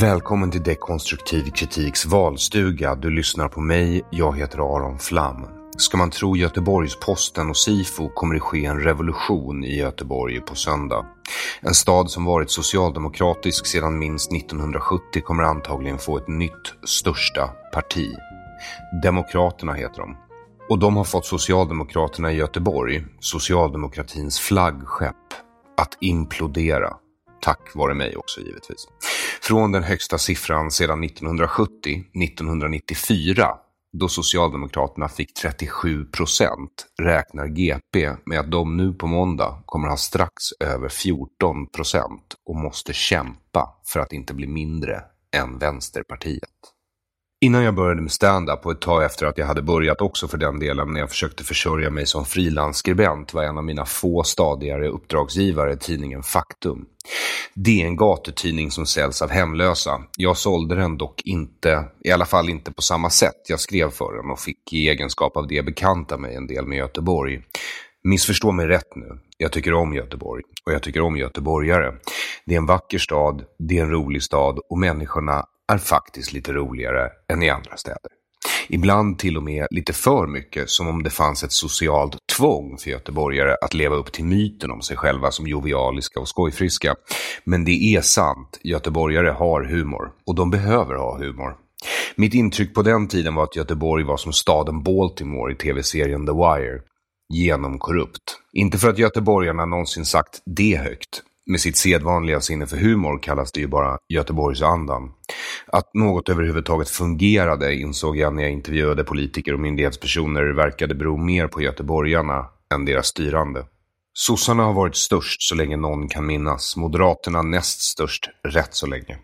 Välkommen till Dekonstruktiv kritiks valstuga. Du lyssnar på mig, jag heter Aron Flam. Ska man tro Göteborgs-Posten och Sifo kommer det ske en revolution i Göteborg på söndag. En stad som varit socialdemokratisk sedan minst 1970 kommer antagligen få ett nytt största parti. Demokraterna heter de. Och de har fått Socialdemokraterna i Göteborg, socialdemokratins flaggskepp, att implodera. Tack vare mig också givetvis. Från den högsta siffran sedan 1970, 1994, då Socialdemokraterna fick 37 procent, räknar GP med att de nu på måndag kommer ha strax över 14 procent och måste kämpa för att inte bli mindre än Vänsterpartiet. Innan jag började med stand-up och ett tag efter att jag hade börjat också för den delen när jag försökte försörja mig som frilansskribent var en av mina få stadigare uppdragsgivare tidningen Faktum. Det är en gatutidning som säljs av hemlösa. Jag sålde den dock inte, i alla fall inte på samma sätt. Jag skrev för den och fick i egenskap av det bekanta mig en del med Göteborg. Missförstå mig rätt nu. Jag tycker om Göteborg och jag tycker om göteborgare. Det är en vacker stad, det är en rolig stad och människorna är faktiskt lite roligare än i andra städer. Ibland till och med lite för mycket, som om det fanns ett socialt tvång för göteborgare att leva upp till myten om sig själva som jovialiska och skojfriska. Men det är sant, göteborgare har humor. Och de behöver ha humor. Mitt intryck på den tiden var att Göteborg var som staden Baltimore i tv-serien The Wire. Genomkorrupt. Inte för att göteborgarna någonsin sagt det högt, med sitt sedvanliga sinne för humor kallas det ju bara Göteborgsandan. Att något överhuvudtaget fungerade insåg jag när jag intervjuade politiker och myndighetspersoner verkade bero mer på göteborgarna än deras styrande. Sossarna har varit störst så länge någon kan minnas, Moderaterna näst störst rätt så länge.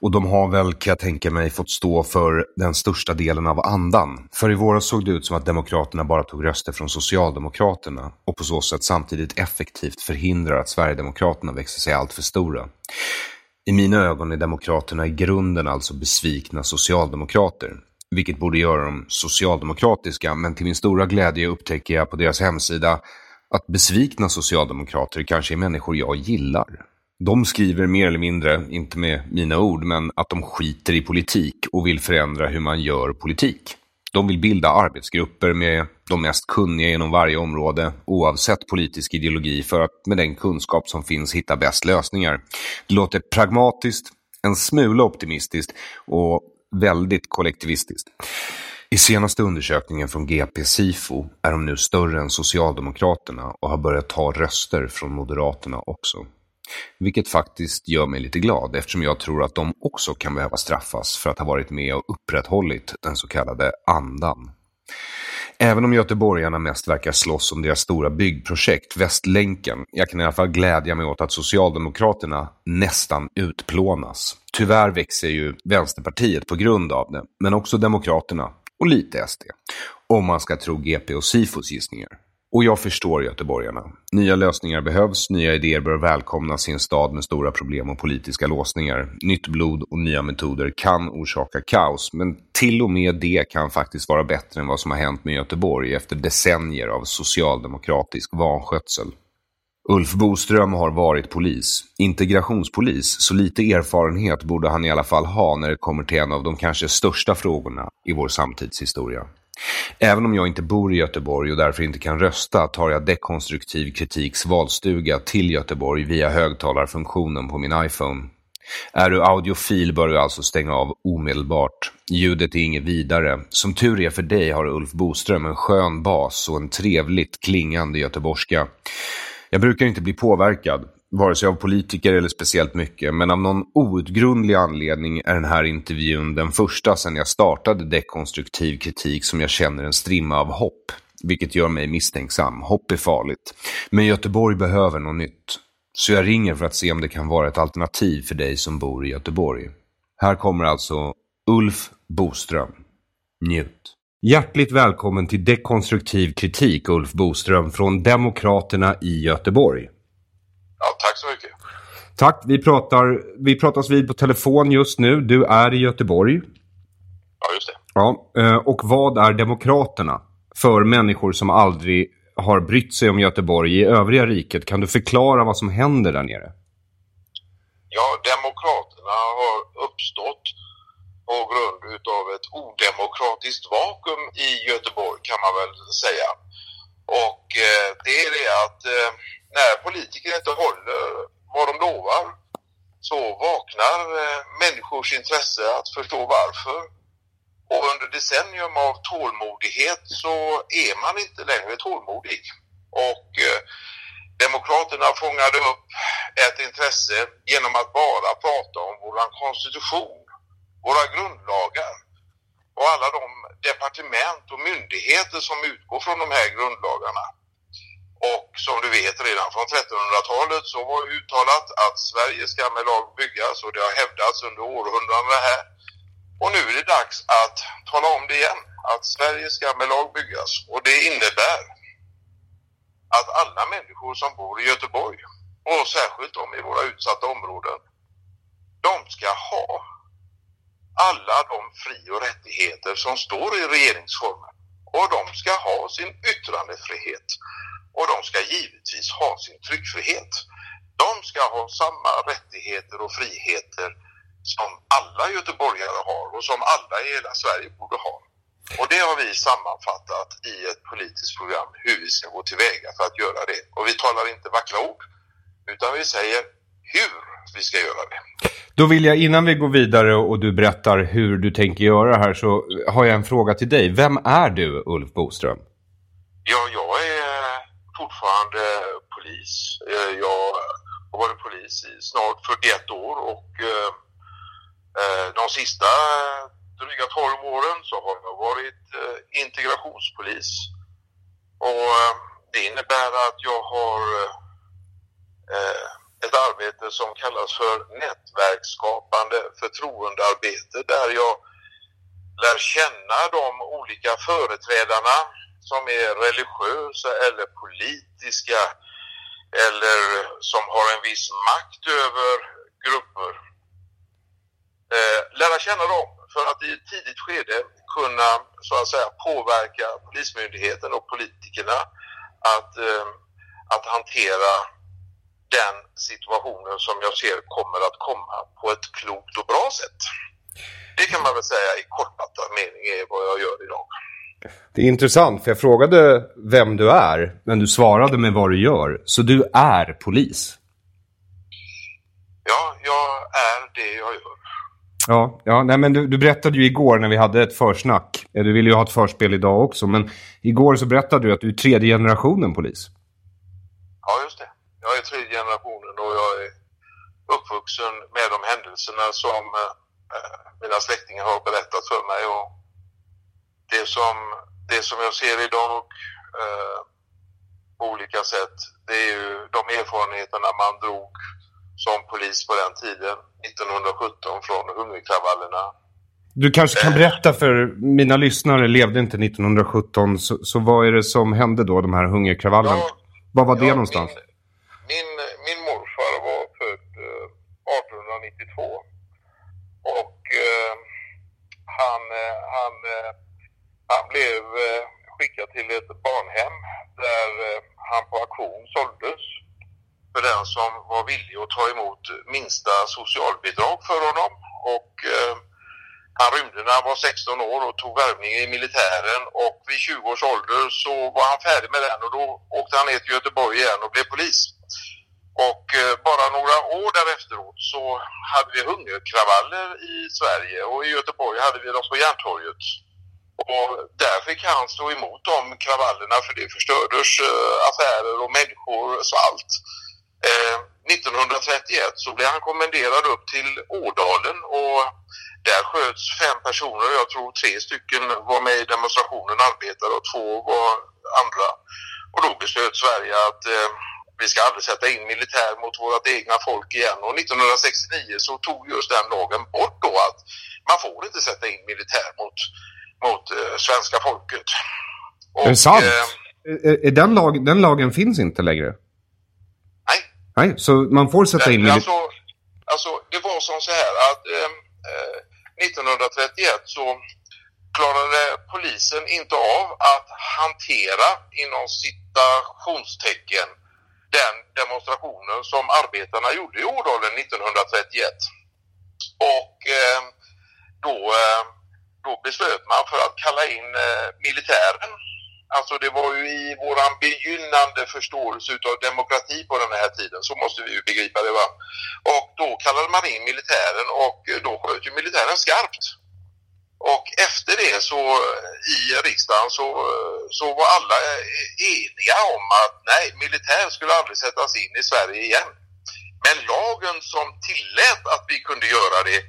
Och de har väl, kan jag tänka mig, fått stå för den största delen av andan. För i våras såg det ut som att Demokraterna bara tog röster från Socialdemokraterna och på så sätt samtidigt effektivt förhindrar att Sverigedemokraterna växer sig allt för stora. I mina ögon är Demokraterna i grunden alltså besvikna socialdemokrater, vilket borde göra dem socialdemokratiska, men till min stora glädje upptäcker jag på deras hemsida att besvikna socialdemokrater kanske är människor jag gillar. De skriver mer eller mindre, inte med mina ord, men att de skiter i politik och vill förändra hur man gör politik. De vill bilda arbetsgrupper med de mest kunniga inom varje område, oavsett politisk ideologi, för att med den kunskap som finns hitta bäst lösningar. Det låter pragmatiskt, en smula optimistiskt och väldigt kollektivistiskt. I senaste undersökningen från GP Sifo är de nu större än Socialdemokraterna och har börjat ta röster från Moderaterna också. Vilket faktiskt gör mig lite glad eftersom jag tror att de också kan behöva straffas för att ha varit med och upprätthållit den så kallade andan. Även om göteborgarna mest verkar slåss om deras stora byggprojekt, Västlänken, jag kan i alla fall glädja mig åt att Socialdemokraterna nästan utplånas. Tyvärr växer ju Vänsterpartiet på grund av det, men också Demokraterna och lite SD. Om man ska tro GP och Sifos gissningar. Och jag förstår göteborgarna. Nya lösningar behövs, nya idéer bör välkomnas i en stad med stora problem och politiska låsningar. Nytt blod och nya metoder kan orsaka kaos, men till och med det kan faktiskt vara bättre än vad som har hänt med Göteborg efter decennier av socialdemokratisk vanskötsel. Ulf Boström har varit polis, integrationspolis, så lite erfarenhet borde han i alla fall ha när det kommer till en av de kanske största frågorna i vår samtidshistoria. Även om jag inte bor i Göteborg och därför inte kan rösta tar jag dekonstruktiv kritiks valstuga till Göteborg via högtalarfunktionen på min iPhone. Är du audiofil bör du alltså stänga av omedelbart. Ljudet är inget vidare. Som tur är för dig har Ulf Boström en skön bas och en trevligt klingande göteborgska. Jag brukar inte bli påverkad, vare sig av politiker eller speciellt mycket, men av någon outgrundlig anledning är den här intervjun den första sedan jag startade dekonstruktiv kritik som jag känner en strimma av hopp, vilket gör mig misstänksam. Hopp är farligt. Men Göteborg behöver något nytt. Så jag ringer för att se om det kan vara ett alternativ för dig som bor i Göteborg. Här kommer alltså Ulf Boström. Njut. Hjärtligt välkommen till dekonstruktiv kritik, Ulf Boström, från Demokraterna i Göteborg. Ja, tack så mycket. Tack. Vi, pratar, vi pratas vid på telefon just nu. Du är i Göteborg. Ja, just det. Ja, eh, och vad är Demokraterna för människor som aldrig har brytt sig om Göteborg i övriga riket? Kan du förklara vad som händer där nere? Ja, Demokraterna har uppstått på grund av ett odemokratiskt vakuum i Göteborg kan man väl säga. Och eh, det är det att eh, när politiker inte håller vad de lovar så vaknar eh, människors intresse att förstå varför. Och under decennium av tålmodighet så är man inte längre tålmodig. Och eh, Demokraterna fångade upp ett intresse genom att bara prata om våran konstitution, våra grundlagar och alla de departement och myndigheter som utgår från de här grundlagarna. Och som du vet redan från 1300-talet så var det uttalat att Sverige ska med lag byggas och det har hävdats under århundraden här. Och nu är det dags att tala om det igen, att Sverige ska med lag byggas. Och det innebär att alla människor som bor i Göteborg och särskilt de i våra utsatta områden, de ska ha alla de fri och rättigheter som står i regeringsformen. Och de ska ha sin yttrandefrihet. Och de ska givetvis ha sin tryckfrihet. De ska ha samma rättigheter och friheter som alla göteborgare har och som alla i hela Sverige borde ha. Och det har vi sammanfattat i ett politiskt program hur vi ska gå tillväga för att göra det. Och vi talar inte vackra ord utan vi säger hur vi ska göra det. Då vill jag innan vi går vidare och du berättar hur du tänker göra här så har jag en fråga till dig. Vem är du Ulf Boström? Ja, jag är fortfarande polis. Eh, jag har varit polis i snart 41 år och eh, eh, de sista dryga 12 åren så har jag varit integrationspolis. Och det innebär att jag har ett arbete som kallas för nätverksskapande förtroendearbete där jag lär känna de olika företrädarna som är religiösa eller politiska eller som har en viss makt över grupper. Eh, lära känna dem för att i ett tidigt skede kunna så att säga påverka Polismyndigheten och politikerna att, eh, att hantera den situationen som jag ser kommer att komma på ett klokt och bra sätt. Det kan man väl säga i kortfattad mening är vad jag gör idag. Det är intressant, för jag frågade vem du är, men du svarade med vad du gör. Så du är polis? Ja, jag är det jag gör. Ja, ja nej, men du, du berättade ju igår när vi hade ett försnack. Du ville ju ha ett förspel idag också, men igår så berättade du att du är tredje generationen polis. Ja, just det. Jag är tredje generationen och jag är uppvuxen med de händelserna som eh, mina släktingar har berättat för mig. Och det, som, det som jag ser idag eh, på olika sätt, det är ju de erfarenheterna man drog som polis på den tiden, 1917, från hungerkravallerna. Du kanske kan berätta för mina lyssnare, levde inte 1917, så, så vad är det som hände då, de här hungerkravallerna? Ja, var var det ja, någonstans? Min, min, min morfar var född eh, 1892 och eh, han, eh, han, eh, han blev eh, skickad till ett barnhem där eh, han på auktion såldes för den som var villig att ta emot minsta socialbidrag för honom. Och eh, han rymde när han var 16 år och tog värvning i militären och vid 20 års ålder så var han färdig med den och då åkte han ner till Göteborg igen och blev polis. Och eh, bara några år därefteråt så hade vi hungerkravaller i Sverige och i Göteborg hade vi dem på Järntorget. Och där fick han stå emot de kravallerna för det förstördes eh, affärer och människor svalt. allt. Eh, 1931 så blev han kommenderad upp till Ådalen och där sköts fem personer, jag tror tre stycken var med i demonstrationen, arbetare och två var andra. Och då beslöt Sverige att eh, vi ska aldrig sätta in militär mot vårt egna folk igen. Och 1969 så tog just den lagen bort då att man får inte sätta in militär mot, mot eh, svenska folket. Och, är det sant? Eh, är, är den, lag, den lagen finns inte längre? Nej. Nej, så man får sätta in? Alltså, alltså, det var som så här att eh, 1931 så klarade polisen inte av att hantera inom citationstecken den demonstrationen som arbetarna gjorde i Ådalen 1931. Och eh, då, eh, då beslöt man för att kalla in eh, militären. Alltså det var ju i våran begynnande förståelse utav demokrati på den här tiden, så måste vi ju begripa det va. Och då kallade man in militären och eh, då sköt ju militären skarpt. Och efter det så eh, i riksdagen så, så var alla eniga om att nej, militär skulle aldrig sättas in i Sverige igen. Men lagen som tillät att vi kunde göra det,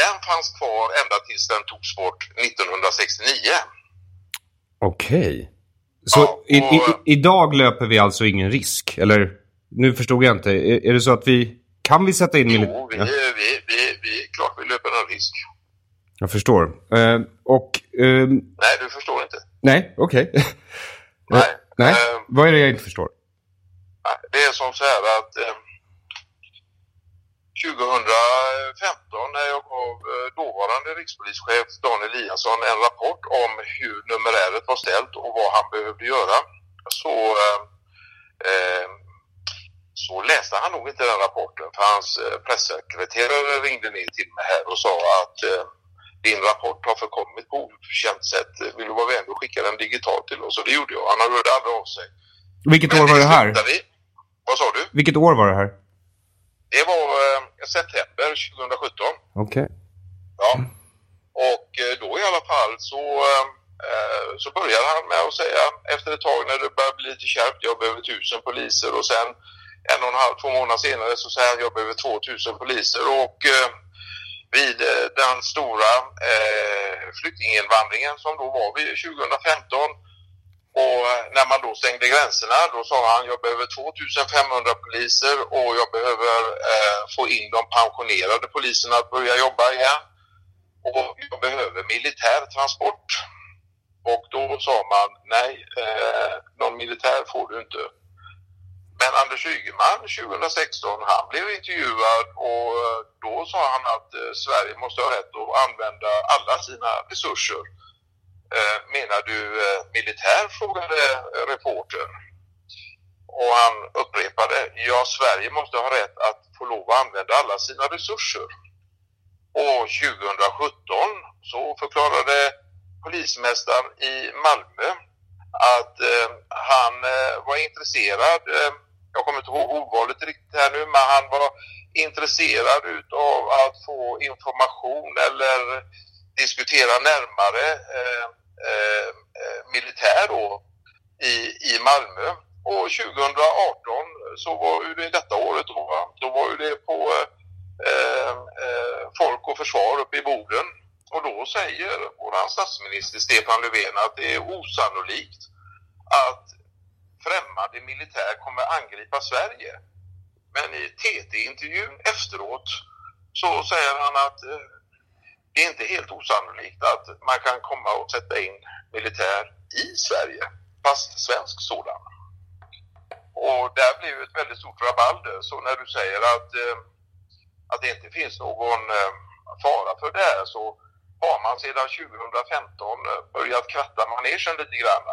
den fanns kvar ända tills den togs bort 1969. Okej. Så ja, och, i, i, idag löper vi alltså ingen risk? Eller nu förstod jag inte. Är, är det så att vi... Kan vi sätta in militär? Jo, vi, vi, vi, vi, klart vi löper en risk. Jag förstår. Uh, och... Uh, nej, du förstår inte. Nej, okej. Okay. nej. nej. Uh, Vad är det jag inte förstår? Det är som så här att 2015 när jag gav dåvarande rikspolischef Dan Eliasson en rapport om hur numeräret var ställt och vad han behövde göra så, eh, så läste han nog inte den rapporten för hans pressekreterare ringde ner till mig här och sa att eh, din rapport har förkommit på okänt sätt. Vill du vara vänlig och skicka den digitalt till oss? Och det gjorde jag. Han hörde aldrig av sig. Vilket Men år var det här? Vi. Vad sa du? Vilket år var det här? Det var eh, september 2017. Okej. Okay. Ja. Och eh, då i alla fall så, eh, så började han med att säga efter ett tag när det började bli lite kärvt, jag behöver tusen poliser och sen en och en halv, två månader senare så säger han jag behöver två tusen poliser och eh, vid eh, den stora eh, flyktinginvandringen som då var vid 2015. Och eh, när man då stängde gränserna då sa han jag behöver 2500 poliser och jag behöver eh, få in de pensionerade poliserna att börja jobba igen. Och jag behöver militär transport. Och då sa man nej, eh, någon militär får du inte. Men Anders Ygeman 2016, han blev intervjuad och eh, då sa han att eh, Sverige måste ha rätt att använda alla sina resurser. Eh, menar du eh, militär? frågade reportern. Och han upprepade, ja Sverige måste ha rätt att få lov att använda alla sina resurser. Och 2017 så förklarade polismästaren i Malmö att eh, han eh, var intresserad eh, jag kommer inte ihåg ordvalet riktigt här nu, men han var intresserad utav att få information eller diskutera närmare eh, eh, eh, militär då i, i Malmö. Och 2018 så var ju det detta året då. Va? Då var ju det på eh, eh, Folk och Försvar uppe i Boden. Och då säger vår statsminister Stefan Löfven att det är osannolikt att främmande militär kommer angripa Sverige. Men i TT-intervjun efteråt så säger han att eh, det är inte helt osannolikt att man kan komma och sätta in militär i Sverige, fast svensk sådan. Och där blev ett väldigt stort rabalder. Så när du säger att, eh, att det inte finns någon eh, fara för det här så har man sedan 2015 börjat kratta manegen lite grann.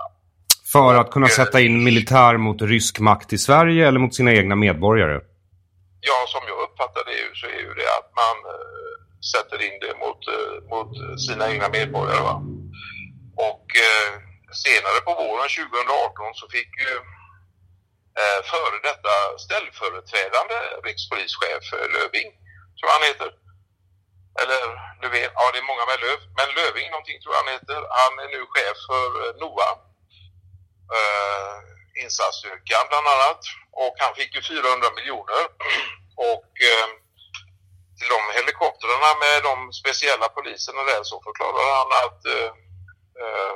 För att kunna sätta in militär mot rysk makt i Sverige eller mot sina egna medborgare? Ja, som jag uppfattar det så är ju det att man sätter in det mot, eh, mot sina egna medborgare. Va? Och eh, senare på våren 2018 så fick ju eh, före detta ställföreträdande rikspolischef Löving, tror jag han heter, eller Löfven, ja det är många med Löv, men Löving någonting tror jag han heter, han är nu chef för NOA eh, insatsstyrkan bland annat. Och han fick ju 400 miljoner. Och eh, till de helikoptrarna med de speciella poliserna där så förklarar han att eh, eh,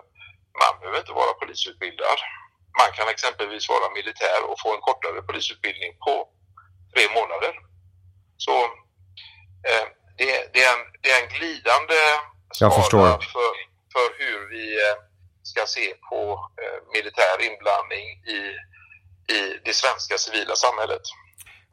man behöver inte vara polisutbildad. Man kan exempelvis vara militär och få en kortare polisutbildning på tre månader. Så eh, det, det, är en, det är en glidande skala för, för hur vi eh, ska se på eh, militär inblandning i, i det svenska civila samhället.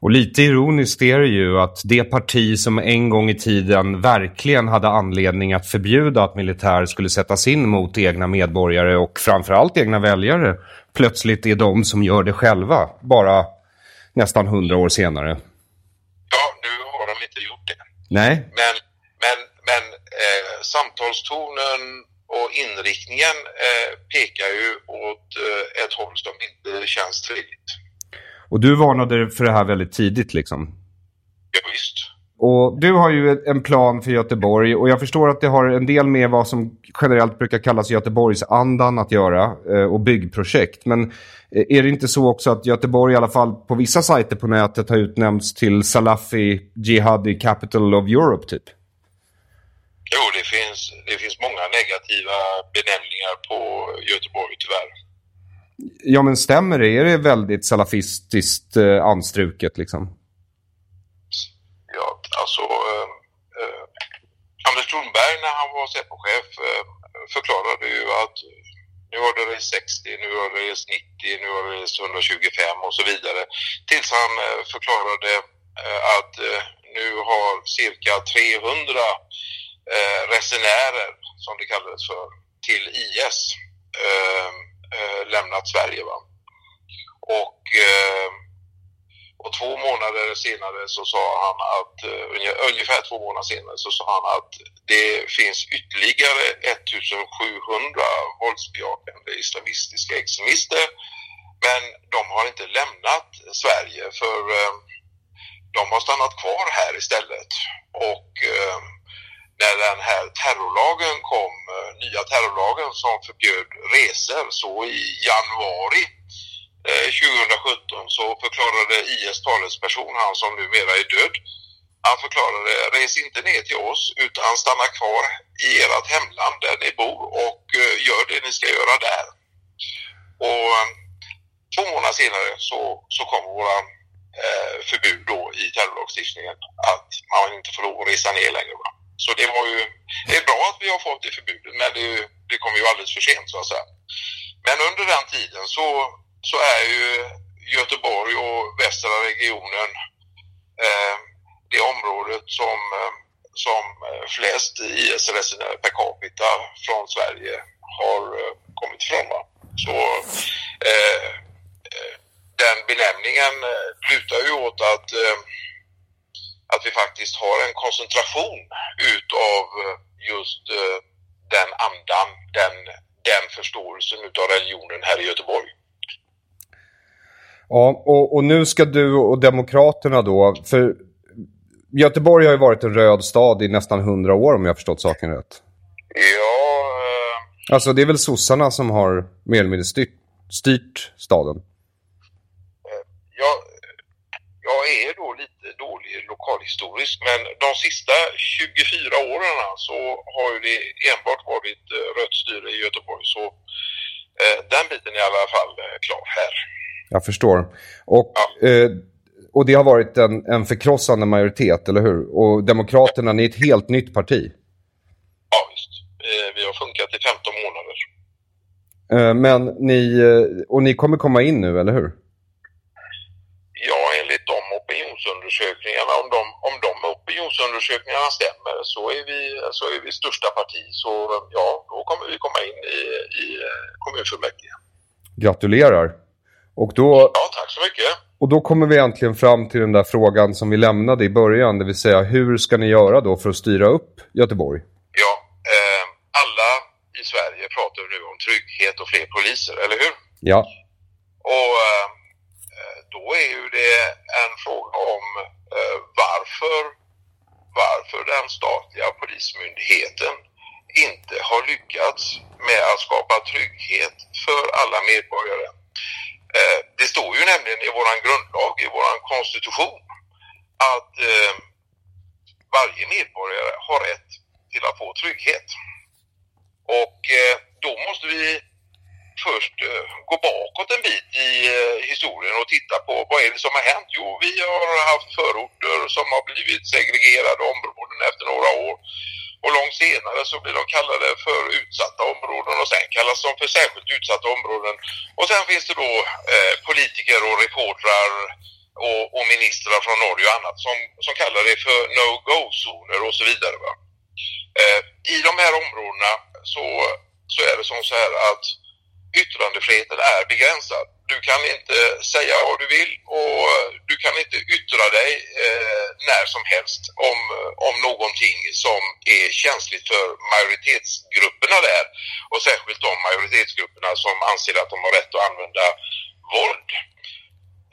Och lite ironiskt är det ju att det parti som en gång i tiden verkligen hade anledning att förbjuda att militär skulle sättas in mot egna medborgare och framförallt egna väljare plötsligt är de som gör det själva, bara nästan hundra år senare. Ja, nu har de inte gjort det. Nej. Men, men, men eh, samtalstonen och inriktningen eh, pekar ju åt eh, ett håll som inte känns trevligt. Och du varnade för det här väldigt tidigt liksom? Ja, visst. Och du har ju en plan för Göteborg och jag förstår att det har en del med vad som generellt brukar kallas Göteborgsandan att göra eh, och byggprojekt. Men eh, är det inte så också att Göteborg i alla fall på vissa sajter på nätet har utnämnts till Salafi Jihadi Capital of Europe typ? Jo, det finns, det finns många negativa benämningar på Göteborg tyvärr. Ja, men stämmer det? Är det väldigt salafistiskt eh, anstruket liksom? Ja, alltså... Eh, eh, Anders Thornberg när han var Säpochef eh, förklarade ju att nu har det rest 60, nu har det rest 90, nu har det rest 125 och så vidare. Tills han eh, förklarade eh, att eh, nu har cirka 300 eh, resenärer, som det kallades för, till IS eh, eh, lämnat Sverige. Va? Och, eh, och två månader senare så sa han att, eh, ungefär två månader senare så sa han att det finns ytterligare 1700 våldsbejakande islamistiska extremister men de har inte lämnat Sverige för eh, de har stannat kvar här istället. Och eh, när den här terrorlagen kom, eh, nya terrorlagen som förbjöd resor, så i januari eh, 2017 så förklarade IS talesperson, han som numera är död, han förklarade res inte ner till oss utan stanna kvar i ert hemland där ni bor och eh, gör det ni ska göra där. Och två månader senare så, så kom våra eh, förbud då i terrorlagstiftningen att man inte får lov att resa ner längre. Va? Så det var ju, det är bra att vi har fått det förbudet men det, det kom ju alldeles för sent så att säga. Men under den tiden så, så är ju Göteborg och västra regionen eh, det området som, eh, som flest IS-resenärer per capita från Sverige har eh, kommit ifrån. Va? Så eh, eh den benämningen lutar ju åt att eh, att vi faktiskt har en koncentration utav eh, just eh, den andan, den, den förståelsen utav religionen här i Göteborg. Ja, och, och, nu ska du och Demokraterna då, för Göteborg har ju varit en röd stad i nästan hundra år om jag förstått saken rätt. Ja... Eh... Alltså det är väl sossarna som har mer eller mindre styrt, styrt staden? Ja, är då lite dålig lokalhistorisk men de sista 24 åren så har ju det enbart varit eh, rött styre i Göteborg så eh, den biten är i alla fall eh, klar här. Jag förstår. Och, ja. eh, och det har varit en, en förkrossande majoritet, eller hur? Och Demokraterna, ja. ni är ett helt nytt parti. Ja, visst. Eh, vi har funkat i 15 månader. Eh, men ni, och ni kommer komma in nu, eller hur? Ja, enligt de opinionsundersökningarna, om de, om de opinionsundersökningarna stämmer så är, vi, så är vi största parti. Så ja, då kommer vi komma in i, i kommunfullmäktige. Gratulerar! Och då, ja, tack så mycket! Och då kommer vi äntligen fram till den där frågan som vi lämnade i början, det vill säga hur ska ni göra då för att styra upp Göteborg? Ja, eh, alla i Sverige pratar nu om trygghet och fler poliser, eller hur? Ja. Och eh, då är ju det en fråga om eh, varför, varför den statliga polismyndigheten inte har lyckats med att skapa trygghet för alla medborgare. Eh, det står ju nämligen i våran grundlag, i våran konstitution, att eh, varje medborgare har rätt till att få trygghet. Och eh, då måste vi först eh, gå bakåt en bit i eh, historien och titta på vad är det som har hänt? Jo, vi har haft förorter som har blivit segregerade områden efter några år. Och långt senare så blir de kallade för utsatta områden och sen kallas de för särskilt utsatta områden. Och sen finns det då eh, politiker och reportrar och, och, ministrar från Norge och annat som, som kallar det för no-go-zoner och så vidare. Va? Eh, I de här områdena så, så är det som så här att yttrandefriheten är begränsad. Du kan inte säga vad du vill och eh, du kan inte yttra dig eh, när som helst om, eh, om någonting som är känsligt för majoritetsgrupperna där. Och särskilt de majoritetsgrupperna som anser att de har rätt att använda våld.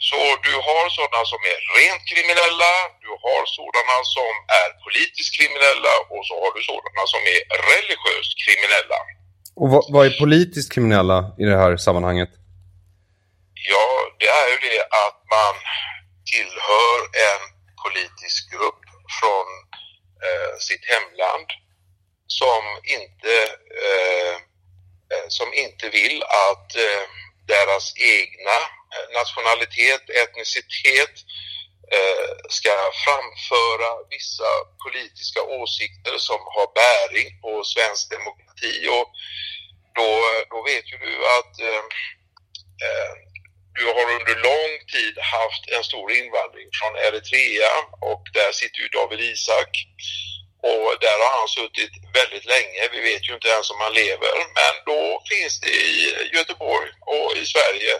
Så du har sådana som är rent kriminella, du har sådana som är politiskt kriminella och så har du sådana som är religiöst kriminella. Och vad, vad, är politiskt kriminella i det här sammanhanget? Ja, det är ju det att man tillhör en politisk grupp från eh, sitt hemland som inte, eh, eh som inte vill att eh, deras egna eh, nationalitet, etnicitet eh, ska framföra vissa politiska åsikter som har bäring på svensk demokrati och då, då vet ju du att eh, eh, du har under lång tid haft en stor invandring från Eritrea och där sitter ju David Isak. Och där har han suttit väldigt länge. Vi vet ju inte ens om han lever. Men då finns det i Göteborg och i Sverige.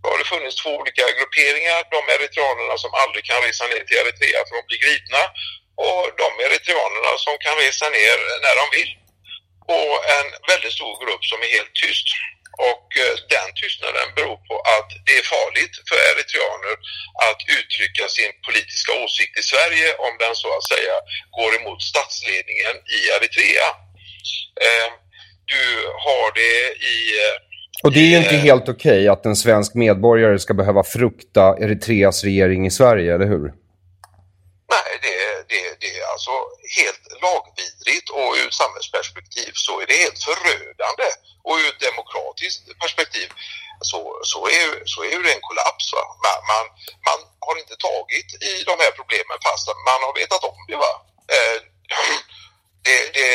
Då har det funnits två olika grupperingar. De eritreanerna som aldrig kan resa ner till Eritrea för att bli gripna. Och de eritreanerna som kan resa ner när de vill och en väldigt stor grupp som är helt tyst. Och eh, den tystnaden beror på att det är farligt för eritreaner att uttrycka sin politiska åsikt i Sverige om den så att säga går emot statsledningen i Eritrea. Eh, du har det i... Eh, och det är ju inte helt okej okay att en svensk medborgare ska behöva frukta Eritreas regering i Sverige, eller hur? Nej, det, det, det är alltså helt lagvidrigt och ur ett samhällsperspektiv så är det helt förödande. Och ur ett demokratiskt perspektiv så, så, är, så är det en kollaps. Va? Man, man, man har inte tagit i de här problemen fast man har vetat om det. Va? Eh, det, det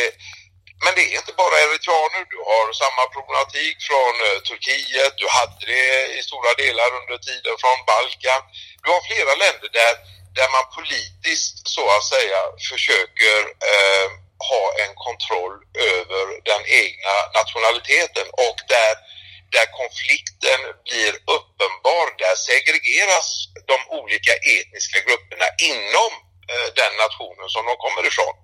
men det är inte bara eritreaner, du har samma problematik från eh, Turkiet, du hade det i stora delar under tiden från Balkan. Du har flera länder där där man politiskt så att säga försöker eh, ha en kontroll över den egna nationaliteten och där, där konflikten blir uppenbar, där segregeras de olika etniska grupperna inom eh, den nationen som de kommer ifrån.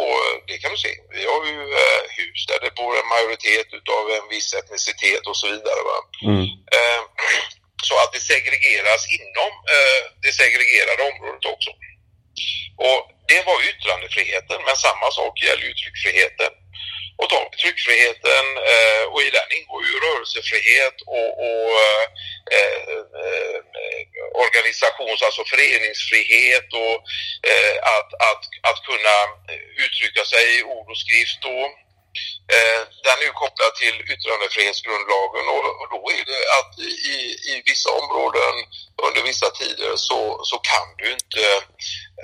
Och det kan du se. Vi har ju eh, hus där det bor en majoritet utav en viss etnicitet och så vidare. Va? Mm. Eh, så att det segregeras inom eh, det segregerade området också. Och det var yttrandefriheten, men samma sak gäller ju tryckfriheten. Och tar vi tryckfriheten eh, och i den ingår ju rörelsefrihet och, och eh, eh, organisations, alltså föreningsfrihet och eh, att, att, att kunna uttrycka sig i ord och skrift. Då. Eh, den är ju kopplad till yttrandefrihetsgrundlagen och, och då är det att i, i vissa områden under vissa tider så, så kan du inte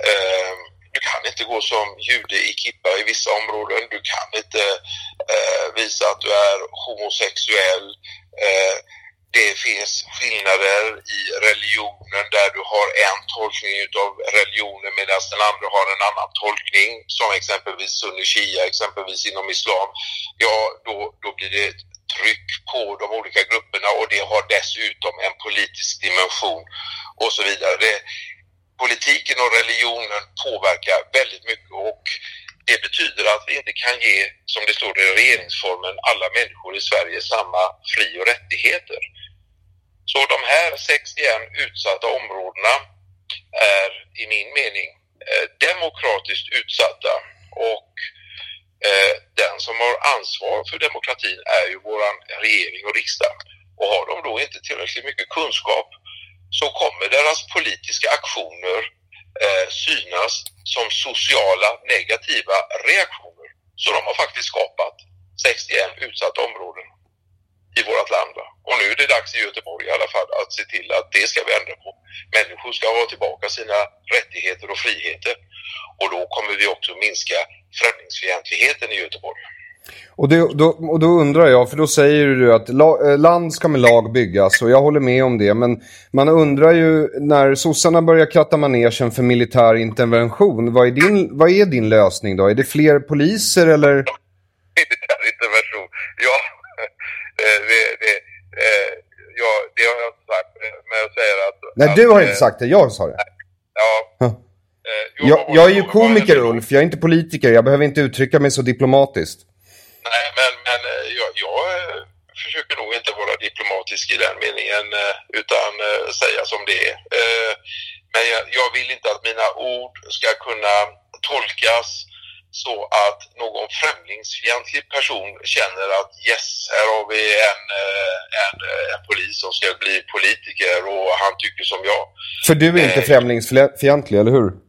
eh, du kan inte gå som jude i kippa i vissa områden. Du kan inte eh, visa att du är homosexuell. Eh, det finns skillnader i religionen där du har en tolkning utav religionen medan den andra har en annan tolkning som exempelvis sunni shia, exempelvis inom islam. Ja, då, då blir det tryck på de olika grupperna och det har dessutom en politisk dimension och så vidare. Det, politiken och religionen påverkar väldigt mycket och det betyder att vi inte kan ge, som det står i regeringsformen, alla människor i Sverige samma fri och rättigheter. Så de här 61 utsatta områdena är i min mening eh, demokratiskt utsatta och eh, den som har ansvar för demokratin är ju våran regering och riksdag. Och har de då inte tillräckligt mycket kunskap så kommer deras politiska aktioner Eh, synas som sociala negativa reaktioner. Så de har faktiskt skapat 61 utsatta områden i vårt land. Va? Och nu är det dags i Göteborg i alla fall att se till att det ska vi ändra på. Människor ska ha tillbaka sina rättigheter och friheter. Och då kommer vi också minska främlingsfientligheten i Göteborg. Och, det, då, och då undrar jag, för då säger du att la, eh, land ska med lag byggas och jag håller med om det. Men man undrar ju när sossarna börjar kratta manegen för militär intervention, vad är, din, vad är din lösning då? Är det fler poliser eller? Militär intervention, ja. Eh, det, det, eh, ja, det har jag inte sagt. Men jag säger att... Nej, att, du har inte sagt det. Jag sa det. Ja. Jag, jag är ju komiker Ulf, jag är inte politiker. Jag behöver inte uttrycka mig så diplomatiskt. Nej, men, men eh, jag, jag eh, försöker nog inte vara diplomatisk i den meningen eh, utan säga som det är. Men jag, jag vill inte att mina ord ska kunna tolkas så att någon främlingsfientlig person känner att yes, här har vi en, en, en polis som ska bli politiker och han tycker som jag. För du är inte främlingsfientlig, eller hur?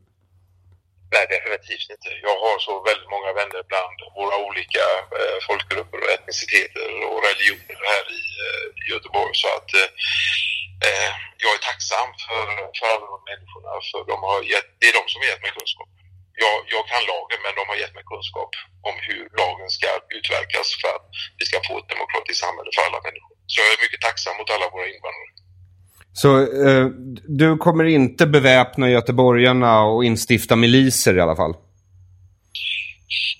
Nej, definitivt inte. Jag har så väldigt många vänner bland våra olika eh, folkgrupper och etniciteter och religioner här i, eh, Göteborg. Så att eh, eh, jag är tacksam för, för alla de människorna. För de har gett, det är de som har gett mig kunskap. Jag, jag kan lagen, men de har gett mig kunskap om hur lagen ska utverkas för att vi ska få ett demokratiskt samhälle för alla människor. Så jag är mycket tacksam mot alla våra invandrare. Så eh, du kommer inte beväpna göteborgarna och instifta miliser i alla fall?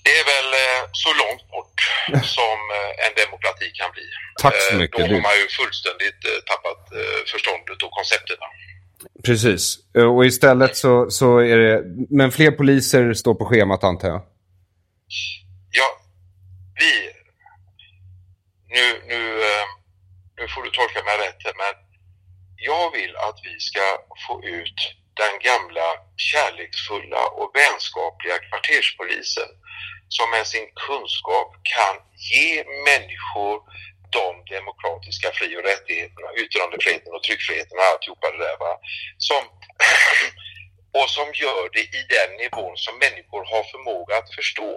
Det är väl eh, så långt bort som eh, en demokrati kan bli. Tack så mycket. Då har man ju fullständigt tappat förståndet och koncepterna. Precis. Och istället så, så är det... Men fler poliser står på schemat antar jag? Ja, vi... Nu, nu, nu får du tolka mig rätt, men jag vill att vi ska få ut den gamla kärleksfulla och vänskapliga kvarterspolisen som med sin kunskap kan ge människor de demokratiska fri- och rättigheterna, yttrandefriheten och tryckfriheten och alltihopa det där. Va? Som, och som gör det i den nivån som människor har förmåga att förstå.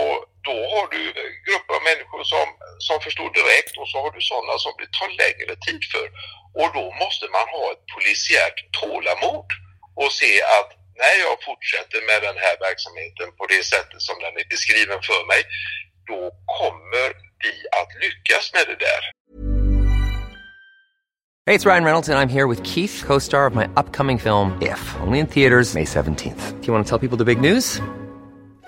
Och då har du grupper av människor som, som förstår direkt och så har du sådana som det tar längre tid för. Och då måste man ha ett polisiärt tålamod och se att när jag fortsätter med den här verksamheten på det sättet som den är beskriven för mig, då kommer vi att lyckas med det där. Hej, det är Ryan Reynolds och jag är här med Keith, co-star of my upcoming film If, only in theaters May 17th. Do you want to tell people the big news?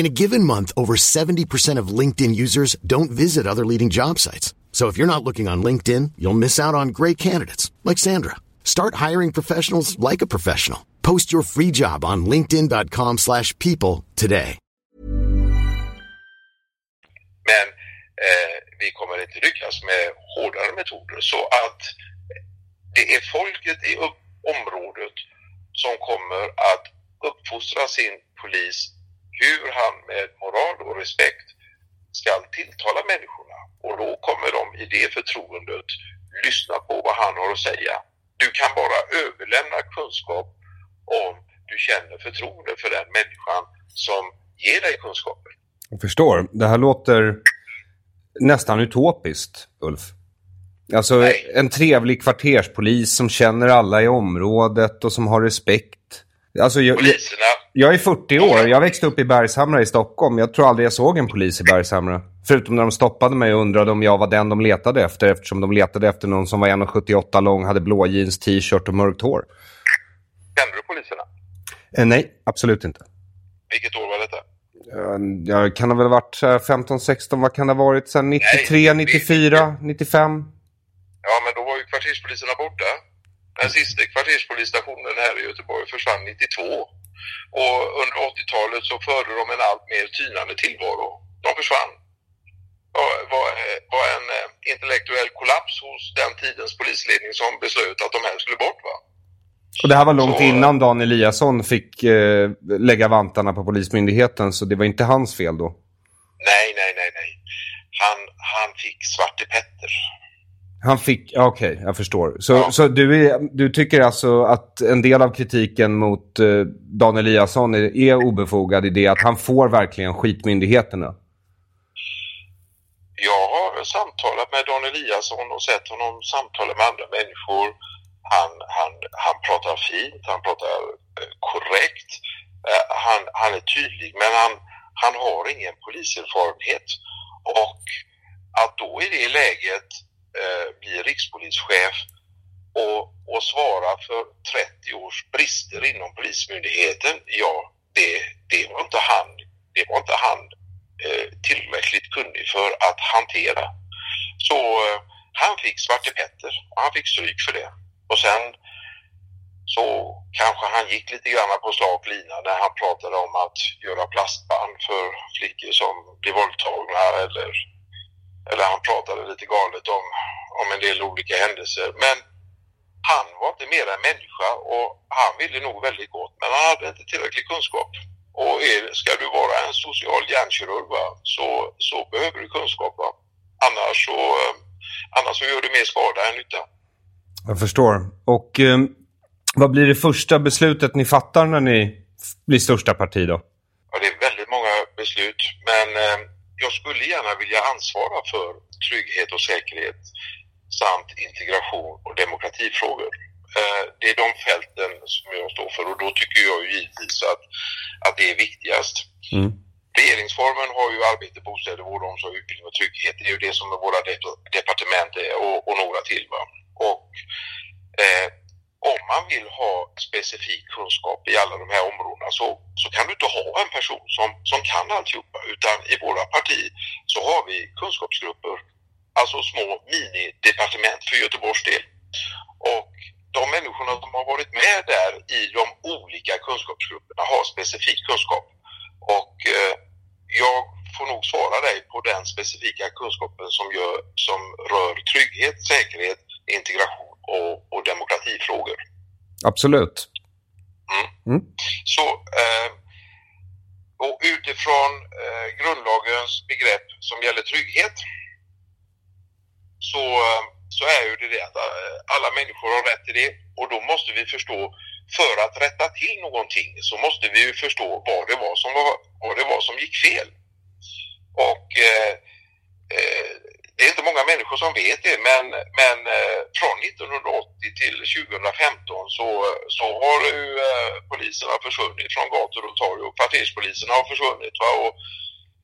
In a given month, over 70% of LinkedIn users don't visit other leading job sites. So if you're not looking on LinkedIn, you'll miss out on great candidates like Sandra. Start hiring professionals like a professional. Post your free job on linkedin.com slash people today. Men eh, vi kommer inte lyckas med hårdare metoder så att det är folket i området som kommer att uppfostra sin polis hur han med moral och respekt ska tilltala människorna. Och då kommer de i det förtroendet lyssna på vad han har att säga. Du kan bara överlämna kunskap om du känner förtroende för den människan som ger dig kunskapen. Jag förstår. Det här låter nästan utopiskt, Ulf. Alltså Nej. en trevlig kvarterspolis som känner alla i området och som har respekt. Alltså, jag, jag, Poliserna, jag är 40 år. Jag växte upp i Bergshamra i Stockholm. Jag tror aldrig jag såg en polis i Bergshamra. Förutom när de stoppade mig och undrade om jag var den de letade efter. Eftersom de letade efter någon som var 1,78 lång, hade blå jeans, t-shirt och mörkt hår. kände du poliserna? Eh, nej, absolut inte. Vilket år var detta? Eh, Jag kan ha väl varit så här 15, 16, vad kan det ha varit? Sen 93, Nej, 94, 95? Ja, men då var ju kvarterspoliserna borta. Den sista kvarterspolisstationen här i Göteborg försvann 92. Och under 80-talet så förde de en allt mer tynande tillvaro. De försvann. Det var, var en eh, intellektuell kollaps hos den tidens polisledning som beslöt att de här skulle bort. Va? Och det här var långt Så- innan Dan Eliasson fick eh, lägga vantarna på Polismyndigheten, så det var inte hans fel då. Nej, nej, nej, nej. Han, han fick Svarte Petter. Han fick, okej, jag förstår. Så, Ja. så du, är, du tycker alltså att en del av kritiken mot eh, Dan Eliasson är, är obefogad i det att han får verkligen skitmyndigheterna? Jag har samtalat med Dan Eliasson och sett honom samtala med andra människor. Han, han, han pratar fint, han pratar eh, korrekt, eh, han, han är tydlig men han, han har ingen poliserfarenhet. Och att då i det läget eh, bli rikspolischef och, och svara för 30 års brister inom Polismyndigheten, ja, det, det var inte han, det var inte han eh, tillräckligt kunnig för att hantera. Så eh, han fick Svarte Petter och han fick stryk för det. Och sen så kanske han gick lite grann på slak lina när han pratade om att göra plastband för flickor som blir våldtagna eller, eller han pratade lite galet om, om en del olika händelser. Men han var inte mer än människa och han ville nog väldigt gott men han hade inte tillräcklig kunskap. Och är, ska du vara en social hjärnkirurg va, så, så behöver du kunskap. Va? Annars, så, eh, annars så gör du mer skada än nytta. Jag förstår. Och eh, vad blir det första beslutet ni fattar när ni blir största parti då? Ja, det är väldigt många beslut, men eh, jag skulle gärna vilja ansvara för trygghet och säkerhet samt integration och demokratifrågor. Eh, det är de fälten som jag står för och då tycker jag ju givetvis att, att det är viktigast. Mm. Regeringsformen har ju arbete, bostäder, vård, omsorg, utbildning och trygghet. Det är ju det som våra de- departement är och, och några till. Va? Och eh, om man vill ha specifik kunskap i alla de här områdena så, så kan du inte ha en person som, som kan alltihopa utan i våra parti så har vi kunskapsgrupper, alltså små minidepartement för Göteborgs del. Och de människorna som har varit med där i de olika kunskapsgrupperna har specifik kunskap. Och eh, jag får nog svara dig på den specifika kunskapen som, gör, som rör trygghet, säkerhet, integration och, och demokratifrågor. Absolut. Så, eh, och utifrån eh, grundlagens begrepp som gäller trygghet så, så är ju det det att eh, alla människor har rätt till det och då måste vi förstå för att rätta till någonting så måste vi ju förstå vad det var som, var, vad det var som gick fel. Och eh, eh, det är inte många människor som vet det men, men eh, från 1980 till 2015 så, så har ju eh, poliserna försvunnit från gator och torg och kvarterspoliserna har försvunnit. Va? Och,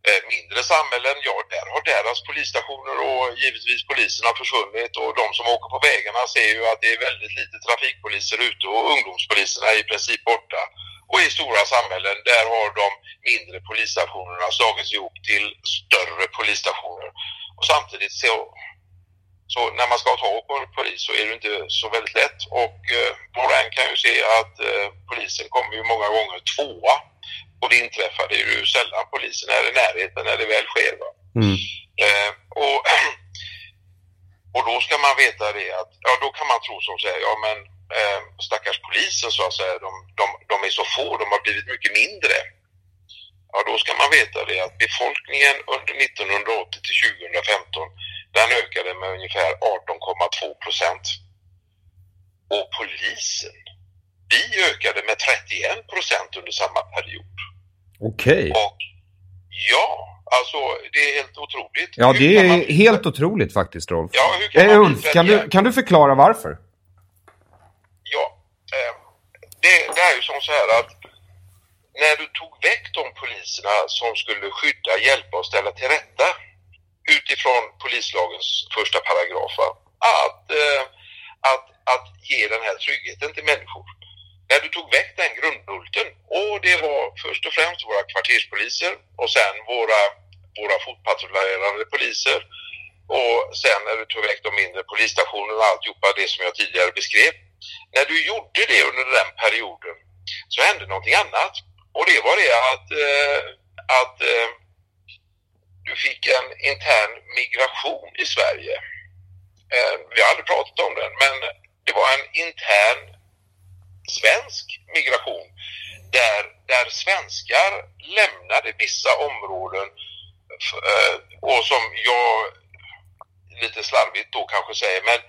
eh, mindre samhällen, ja där har deras polisstationer och givetvis poliserna försvunnit och de som åker på vägarna ser ju att det är väldigt lite trafikpoliser ute och ungdomspoliserna är i princip borta. Och i stora samhällen där har de mindre polisstationerna slagits ihop till större polisstationer. Och samtidigt så, så när man ska tag på en polis så är det inte så väldigt lätt och eh, var och en kan ju se att eh, polisen kommer ju många gånger tvåa och det inträffar. Det är ju sällan polisen är i närheten när det väl sker. Va? Mm. Eh, och, och då ska man veta det att, ja då kan man tro som säger, ja men eh, stackars polisen så att säga, de, de, de är så få, de har blivit mycket mindre. Ja då ska man veta det att befolkningen under 1980 till 2015 den ökade med ungefär 18,2 procent. Och polisen, vi ökade med 31 procent under samma period. Okej. Och ja, alltså det är helt otroligt. Ja, Hur det är man- helt otroligt faktiskt, Rolf. Ja, hur kan bli Ulf, kan du, 31? kan du förklara varför? Ja, eh, det, det är ju som så här att när du tog väck de poliserna som skulle skydda, hjälpa och ställa till rätta utifrån polislagens första paragraf, att, eh, att, att ge den här tryggheten till människor. När du tog väck den grundbulten, och det var först och främst våra kvarterspoliser och sen våra, våra fotpatrullerande poliser och sen när du tog väck de mindre polisstationerna och alltihopa det som jag tidigare beskrev. När du gjorde det under den perioden så hände någonting annat. Och det var det att, eh, att eh, du fick en intern migration i Sverige. Eh, vi har aldrig pratat om den, men det var en intern svensk migration där, där svenskar lämnade vissa områden eh, och som jag lite slarvigt då kanske säger, men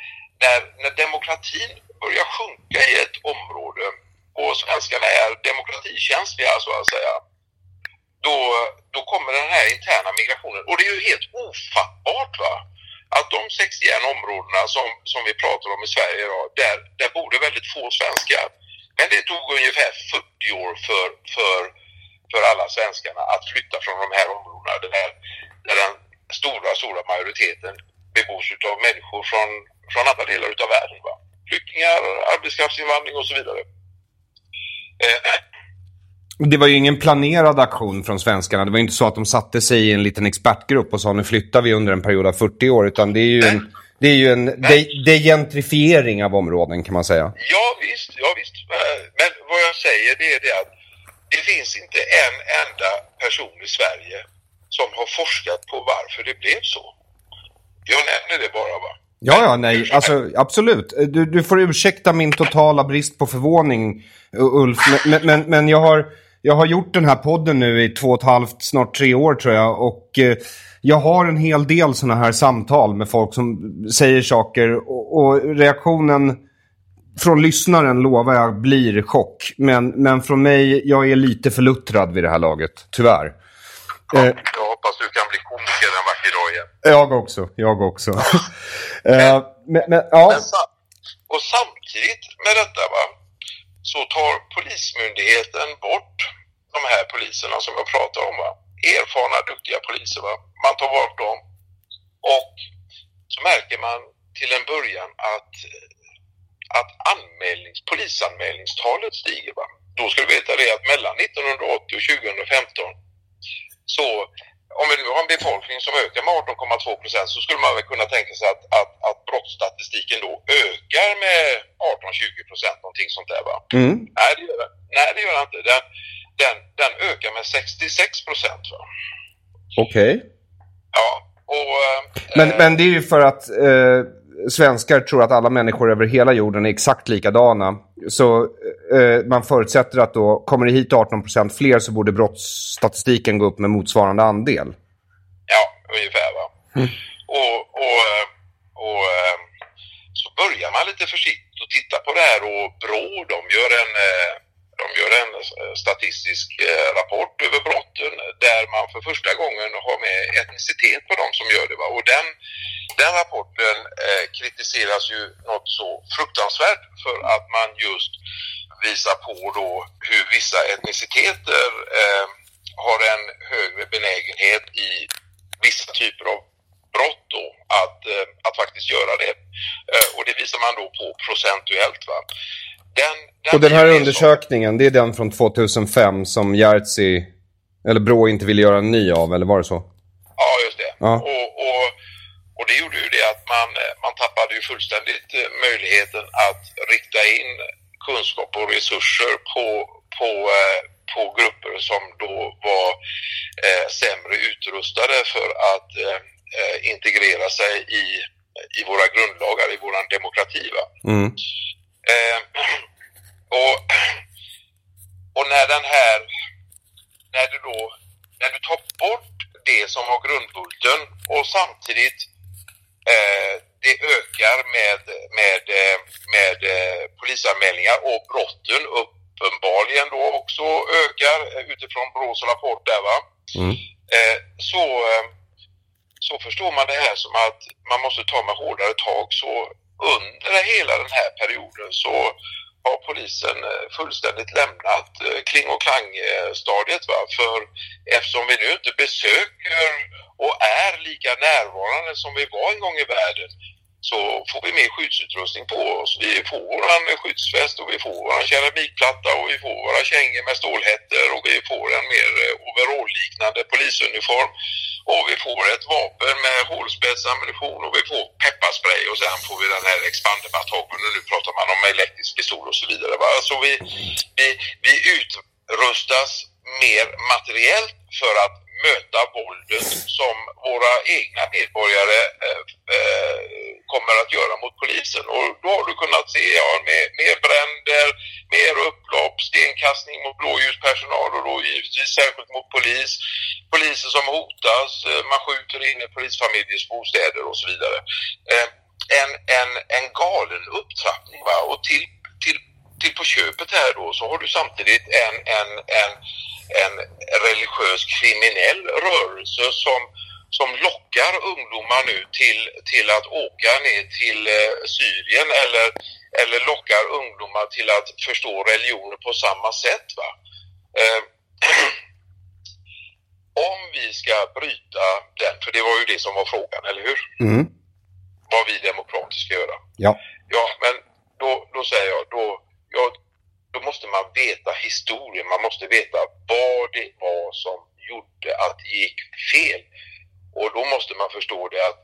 när, när demokratin börjar sjunka i ett område och svenskarna är demokratikänsliga så att säga, då, då kommer den här interna migrationen. Och det är ju helt ofattbart va? Att de 61 områdena som, som vi pratar om i Sverige idag, där, där bor det väldigt få svenskar. Men det tog ungefär 40 år för, för, för alla svenskarna att flytta från de här områdena där, där den stora, stora majoriteten bebos av människor från, från andra delar utav världen. Va? Flyktingar, arbetskraftsinvandring och så vidare. Eh, Det var ju ingen planerad aktion från svenskarna. Det var ju inte så att de satte sig i en liten expertgrupp och sa nu flyttar vi under en period av 40 år. Utan det är ju en, det är ju en de, degentrifiering av områden kan man säga. Ja visst, ja visst. Men vad jag säger det är det att det finns inte en enda person i Sverige som har forskat på varför det blev så. Jag nämner det bara va. Ja, ja, nej, alltså absolut. Du, du får ursäkta min totala brist på förvåning, Ulf. Men, men, men jag, har, jag har gjort den här podden nu i två och ett halvt, snart tre år tror jag. Och eh, jag har en hel del sådana här samtal med folk som säger saker. Och, och reaktionen från lyssnaren lovar jag blir chock. Men, men från mig, jag är lite förluttrad vid det här laget, tyvärr. Ja, eh, jag hoppas du kan bli komiker en vacker dag igen. Jag också, jag också. Eh, men, men, ja. Men och samtidigt med detta va, så tar Polismyndigheten bort de här poliserna som jag pratar om. Va? Erfarna, duktiga poliser. Va? Man tar bort dem och så märker man till en början att, att anmälnings, polisanmälningstalet stiger. Va? Då ska du veta det att mellan 1980 och 2015 så om vi nu har en befolkning som ökar med 18,2 procent så skulle man väl kunna tänka sig att, att, att brottsstatistiken då ökar med 18-20 procent, någonting sånt där va? Mm. Nej, det gör den, nej, det gör den inte. Den, den, den ökar med 66 procent? Okej. Ja, och... eh, Men, eh, men det är ju för att eh, svenskar tror att alla människor över hela jorden är exakt likadana. Så eh, man förutsätter att då kommer det hit 18% fler så borde brottsstatistiken gå upp med motsvarande andel. Ja, ungefär va. Och, och, eh, och eh, så börjar man lite försiktigt och titta på det här och BRÅ de gör en, de gör en eh, statistisk eh, rapport över brotten där man för första gången har med etnicitet på de som gör det. Va? Och den, den rapporten eh, kritiseras ju något så fruktansvärt för att man just visar på då hur vissa etniciteter eh, har en högre benägenhet i vissa typer av brott då att, eh, att faktiskt göra det. Och det visar man då på procentuellt. Va? Den, den Och den här undersökningen, det är den från 2005 som Jerzy, eller Brå inte ville göra en ny av, eller var det så? Ja, just det. Ja. Och, och, och det gjorde ju det att man, man tappade ju fullständigt eh, möjligheten att rikta in kunskap och resurser på, på, eh, på grupper som då var eh, sämre utrustade för att eh, eh, integrera sig i, i våra grundlagar, i våran demokrati. Va? Mm. Eh, och, och när den här, när du då, när du tar bort det som var grundbulten och samtidigt eh, det ökar med, med, eh, med eh, polisanmälningar och brotten uppenbarligen då också ökar utifrån Brås rapport där va. Mm. Eh, så, eh, så förstår man det här som att man måste ta med hårdare tag. Så under hela den här perioden så har polisen eh, fullständigt lämnat eh, kling och klang-stadiet. Eh, va? För eftersom vi nu inte besöker och är lika närvarande som vi var en gång i världen så får vi mer skyddsutrustning på oss. Vi får våran skyddsväst och vi får våran keramikplatta och vi får våra kängor med stålhättor och vi får en mer eh, overall-liknande polisuniform och vi får ett vapen med hålspetsammunition och vi får pepparspray och sen får vi den här expanderbatongen och nu pratar man om elektrisk pistol och så vidare. Va? Så vi, vi, vi utrustas mer materiellt för att möta våldet som våra egna medborgare eh, eh, kommer att göra mot polisen. Och då har du kunnat se ja, mer, mer bränder, mer upplopp, stenkastning mot blåljuspersonal och då givetvis särskilt mot polis. Poliser som hotas, eh, man skjuter in i polisfamiljers bostäder och så vidare. Eh, en, en, en galen upptrappning va? och till, till, till på köpet här då så har du samtidigt en, en, en en religiös kriminell rörelse som, som lockar ungdomar nu till, till att åka ner till eh, Syrien eller, eller lockar ungdomar till att förstå religioner på samma sätt. Va? Eh, om vi ska bryta den, för det var ju det som var frågan, eller hur? Mm. Vad vi demokratiskt ska göra. Ja. Ja, men då, då säger jag, då, jag, då måste man veta historien, man måste veta vad det var som gjorde att det gick fel. Och då måste man förstå det att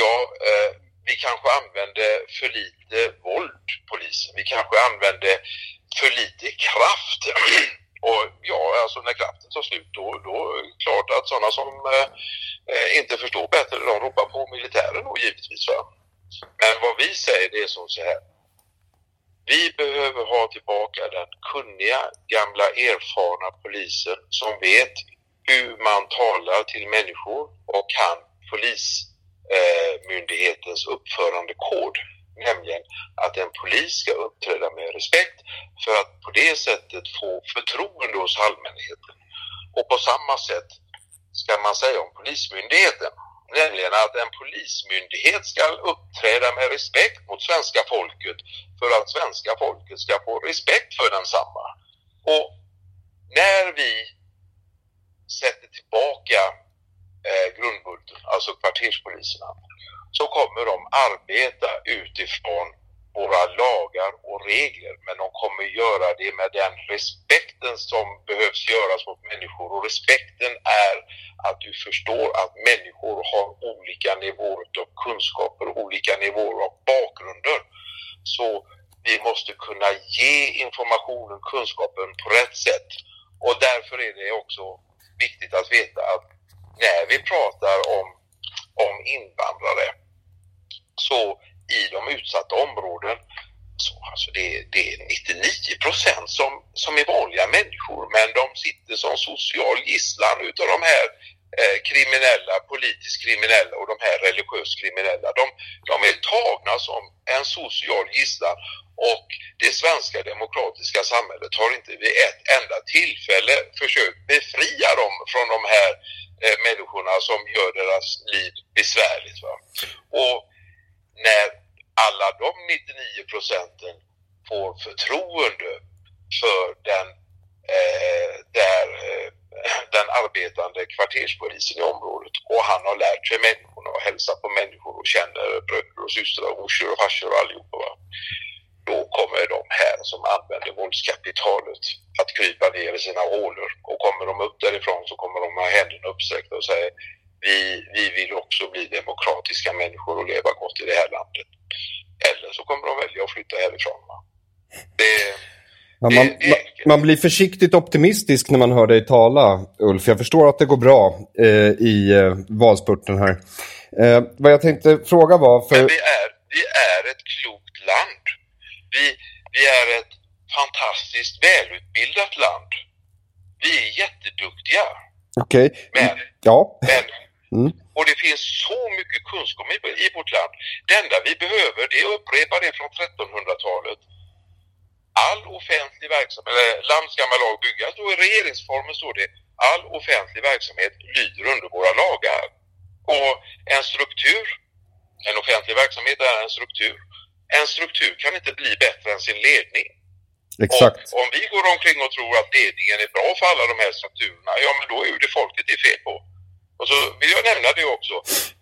ja, eh, vi kanske använde för lite våld, polisen. Vi kanske använde för lite kraft. Och ja, alltså när kraften tar slut då, då är det klart att sådana som eh, eh, inte förstår bättre, de ropar på militären då givetvis. Va? Men vad vi säger det är som så här. Vi behöver ha tillbaka den kunniga, gamla, erfarna polisen som vet hur man talar till människor och kan polismyndighetens eh, uppförandekod. Nämligen att en polis ska uppträda med respekt för att på det sättet få förtroende hos allmänheten. Och på samma sätt ska man säga om polismyndigheten. Nämligen att en polismyndighet ska uppträda med respekt mot svenska folket för att svenska folket ska få respekt för densamma. Och när vi sätter tillbaka eh, grundbulten, alltså kvarterspoliserna, så kommer de arbeta utifrån våra lagar och regler. Men de kommer göra det med den respekten som behövs göras mot människor. Och respekten är att du förstår att människor har olika nivåer av kunskaper, olika nivåer av bakgrunder. Så vi måste kunna ge informationen, kunskapen på rätt sätt. Och därför är det också viktigt att veta att när vi pratar om, om invandrare så i de utsatta områden så alltså det, det är 99 procent som, som är vanliga människor men de sitter som social gisslan utav de här eh, kriminella, politiskt kriminella och de här religiöst kriminella. De, de är tagna som en social gisslan och det svenska demokratiska samhället har inte vid ett enda tillfälle försökt befria dem från de här eh, människorna som gör deras liv besvärligt. Va? Och när alla de 99 procenten får förtroende för den, eh, där, eh, den arbetande kvarterspolisen i området och han har lärt sig människorna och hälsar på människor och känner bröder och systrar och morsor och farsor och allihopa. Va? Då kommer de här som använder våldskapitalet att krypa ner i sina hålor. Och kommer de upp därifrån så kommer de ha händerna uppsträckta och säga vi, vi vill också bli demokratiska människor och leva gott i det här landet. Eller så kommer de välja att flytta härifrån. Det, Ja, man, man, man, blir försiktigt optimistisk när man hör dig tala, Ulf. Jag förstår att det går bra eh, i eh, valspurten här. Eh, vad jag tänkte fråga var... För... Men vi är, vi är ett klokt land. Vi, vi är ett fantastiskt välutbildat land. Vi är jätteduktiga. Okej. Okay. Men, ja. men mm. och det finns så mycket kunskap i, i vårt land. Det enda vi behöver, det är att upprepa det från 1300-talet all offentlig verksamhet, eller land ska med lag byggas, då i regeringsformen står det all offentlig verksamhet lyder under våra lagar. Och en struktur, en offentlig verksamhet är en struktur. En struktur kan inte bli bättre än sin ledning. Exakt. Och om vi går omkring och tror att ledningen är bra för alla de här strukturerna, ja men då är det folket det är fel på. Och så vill jag nämna det också.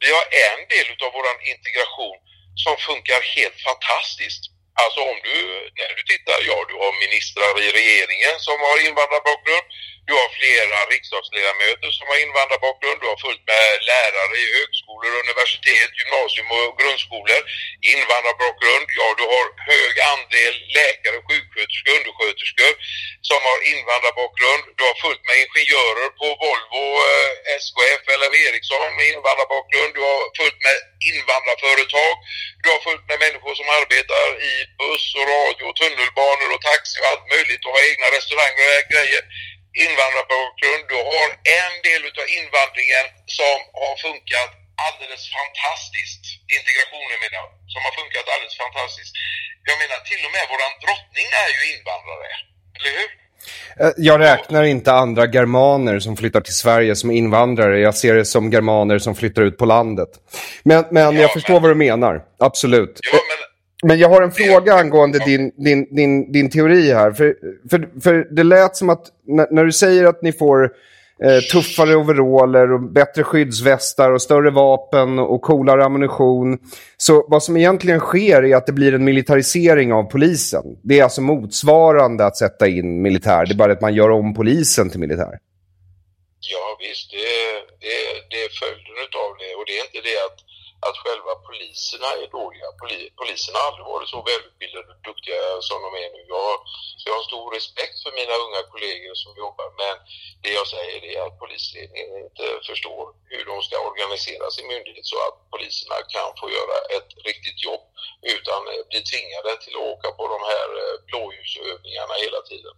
Vi har en del av vår integration som funkar helt fantastiskt. Alltså om du, när du tittar, ja du har ministrar i regeringen som har invandrarbakgrund. Du har flera riksdagsledamöter som har invandrarbakgrund. Du har fullt med lärare i högskolor, universitet, gymnasium och grundskolor. Invandrarbakgrund. Ja, du har hög andel läkare, sjuksköterskor, undersköterskor som har invandrarbakgrund. Du har fullt med ingenjörer på Volvo, eh, SKF eller Ericsson med invandrarbakgrund. Du har fullt med invandrarföretag. Du har fullt med människor som arbetar i buss och radio och tunnelbanor och taxi och allt möjligt och har egna restauranger och grejer invandrarbakgrund. Du har en del av invandringen som har funkat alldeles fantastiskt. Integrationen menar jag, som har funkat alldeles fantastiskt. Jag menar till och med våran drottning är ju invandrare, eller hur? Eh, jag räknar inte andra germaner som flyttar till Sverige som invandrare. Jag ser det som germaner som flyttar ut på landet. Men, men ja, jag förstår men... vad du menar. Absolut. Ja, men men jag har en fråga angående din, din, din, din teori här. För, för, för det lät som att när, när du säger att ni får eh, tuffare overaller och bättre skyddsvästar och större vapen och coolare ammunition. Så vad som egentligen sker är att det blir en militarisering av polisen. Det är alltså motsvarande att sätta in militär. Det är bara att man gör om polisen till militär. Ja visst, det det det är följden av det. Och det är inte det att att själva poliserna är dåliga. Poli, poliserna har aldrig varit så välutbildade och duktiga som de är nu. Jag, jag har stor respekt för mina unga kollegor som jobbar men det jag säger är att polisledningen inte förstår hur de ska organisera sin myndighet så att poliserna kan få göra ett riktigt jobb utan bli tvingade till att åka på de här eh, blåljusövningarna hela tiden.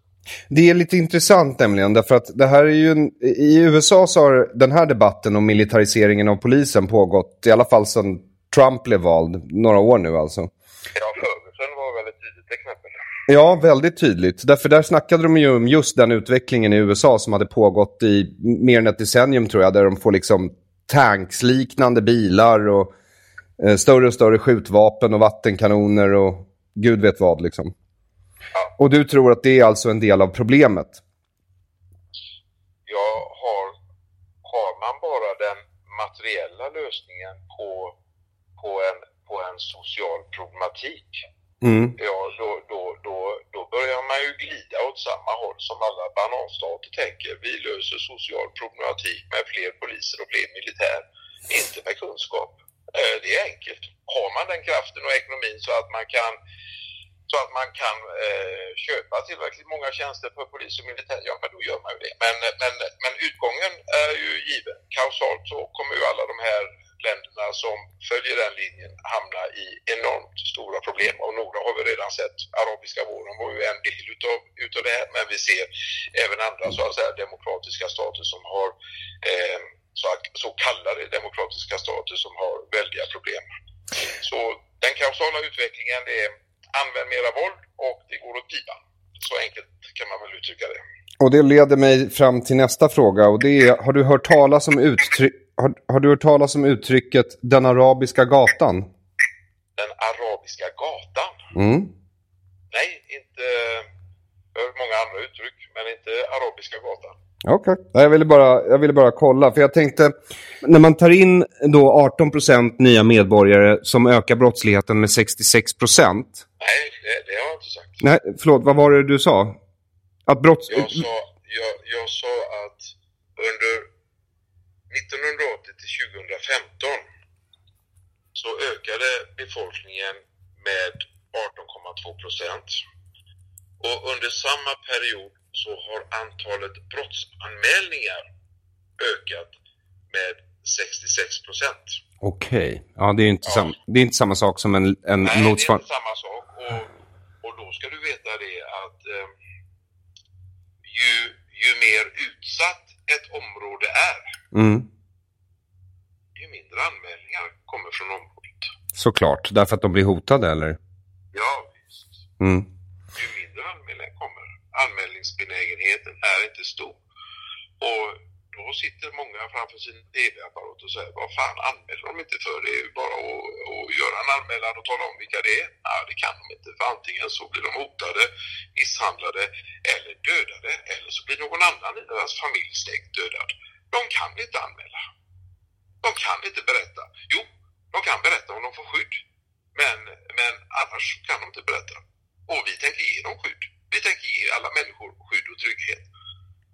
Det är lite intressant nämligen, därför att det här är ju en, i USA så har den här debatten om militariseringen av polisen pågått i alla fall sedan Trump blev vald, några år nu alltså. Ja, Ferguson var väldigt tydligt exempel. Ja, väldigt tydligt. Därför där snackade de ju om just den utvecklingen i USA som hade pågått i mer än ett decennium tror jag, där de får liksom tanksliknande bilar och eh, större och större skjutvapen och vattenkanoner och gud vet vad liksom. Och du tror att det är alltså en del av problemet? Ja, har, har man bara den materiella lösningen på, på, en, på en social problematik, mm. ja, då, då, då, då börjar man ju glida åt samma håll som alla bananstater tänker. Vi löser social problematik med fler poliser och fler militär, inte med kunskap. Eh, det är enkelt. Har man den kraften och ekonomin så att man kan så att man kan eh, köpa tillräckligt många tjänster för polis och militär, ja men då gör man ju det. Men, men, men utgången är ju given. Kausalt så kommer ju alla de här länderna som följer den linjen hamna i enormt stora problem. Och några har vi redan sett. Arabiska våren var ju en del utav, utav det här, men vi ser även andra så att säga demokratiska stater som har eh, så, så kallade demokratiska stater som har väldiga problem. Så den kausala utvecklingen det är använd mera våld och det går åt pipan. Så enkelt kan man väl uttrycka det. Och det leder mig fram till nästa fråga och det är, har du hört talas om, uttryck, har, har du hört talas om uttrycket den arabiska gatan? Den arabiska gatan? Mm. Nej, inte... Jag har hört många andra uttryck, men inte arabiska gatan. Okej, okay. jag, ville bara, jag ville bara kolla. För jag tänkte, när man tar in då 18% nya medborgare som ökar brottsligheten med 66% Nej, det, det, har jag inte sagt. Nej, förlåt, vad var det du sa? Att brotts... Jag sa, jag, jag sa att under 1980 till 2015 så ökade befolkningen med 18,2 procent. Och under samma period så har antalet brottsanmälningar ökat med 66 procent. Okej, okay. ja, det är, inte ja. Sam, det är inte samma sak som en, en Nej, motsvarande... det är inte samma sak. Och, och då ska du veta det att eh, ju, ju mer utsatt ett område är, mm. ju mindre anmälningar kommer från området. Såklart, därför att de blir hotade eller? Ja, visst. Mm. Ju mindre anmälningar kommer. Anmälningsbenägenheten är inte stor. Och då sitter många framför sin tv-apparat och säger vad fan anmäler de inte för? Det är ju bara att, att göra en anmälan och tala om vilka det är. Nej, det kan de inte för antingen så blir de hotade, misshandlade eller dödade eller så blir någon annan i deras familj släkt dödad. De kan inte anmäla. De kan inte berätta. Jo, de kan berätta om de får skydd. Men, men annars kan de inte berätta. Och vi tänker ge dem skydd. Vi tänker ge alla människor skydd och trygghet.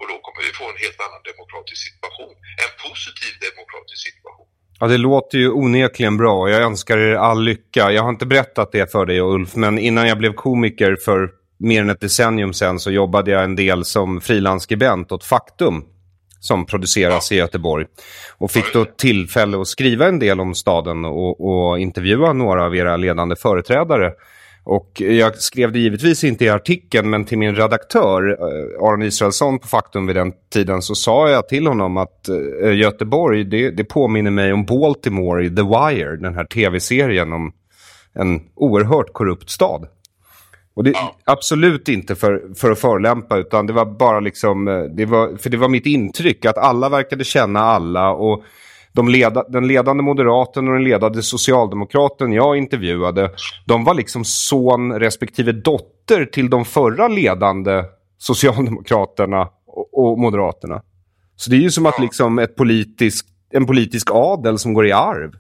Och då kommer vi få en helt annan demokratisk situation. En positiv demokratisk situation. Ja, det låter ju onekligen bra och jag önskar er all lycka. Jag har inte berättat det för dig Ulf, men innan jag blev komiker för mer än ett decennium sedan så jobbade jag en del som frilansskribent åt Faktum som produceras ja. i Göteborg. Och fick då tillfälle att skriva en del om staden och, och intervjua några av era ledande företrädare. Och jag skrev det givetvis inte i artikeln, men till min redaktör eh, Aron Israelsson på Faktum vid den tiden så sa jag till honom att eh, Göteborg, det, det påminner mig om Baltimore i The Wire, den här tv-serien om en oerhört korrupt stad. Och det. Absolut inte för, för att förlämpa utan det var bara liksom, eh, det var, för det var mitt intryck att alla verkade känna alla och de leda, den ledande moderaten och den ledande socialdemokraten jag intervjuade, de var liksom son respektive dotter till de förra ledande socialdemokraterna och, och moderaterna. Så det är ju som att liksom ett politisk, en politisk adel som går i arv.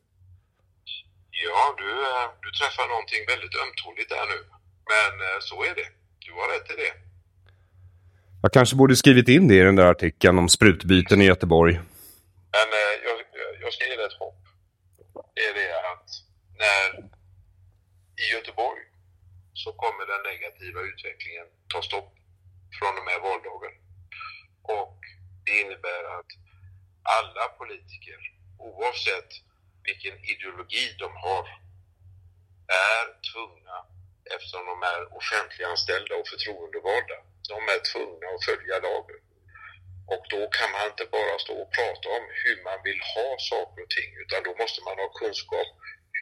Ja, du, eh, du träffar någonting väldigt ömtåligt där nu. Men eh, så är det. Du har rätt i det. Jag kanske borde skrivit in det i den där artikeln om sprutbyten i Göteborg. Men eh, jag, jag ska ge dig ett hopp. Det är det att när i Göteborg så kommer den negativa utvecklingen ta stopp från och med valdagen. Och det innebär att alla politiker, oavsett vilken ideologi de har, är tvungna, eftersom de är offentliganställda och förtroendevalda, de är tvungna att följa lagen. Och då kan man inte bara stå och prata om hur man vill ha saker och ting utan då måste man ha kunskap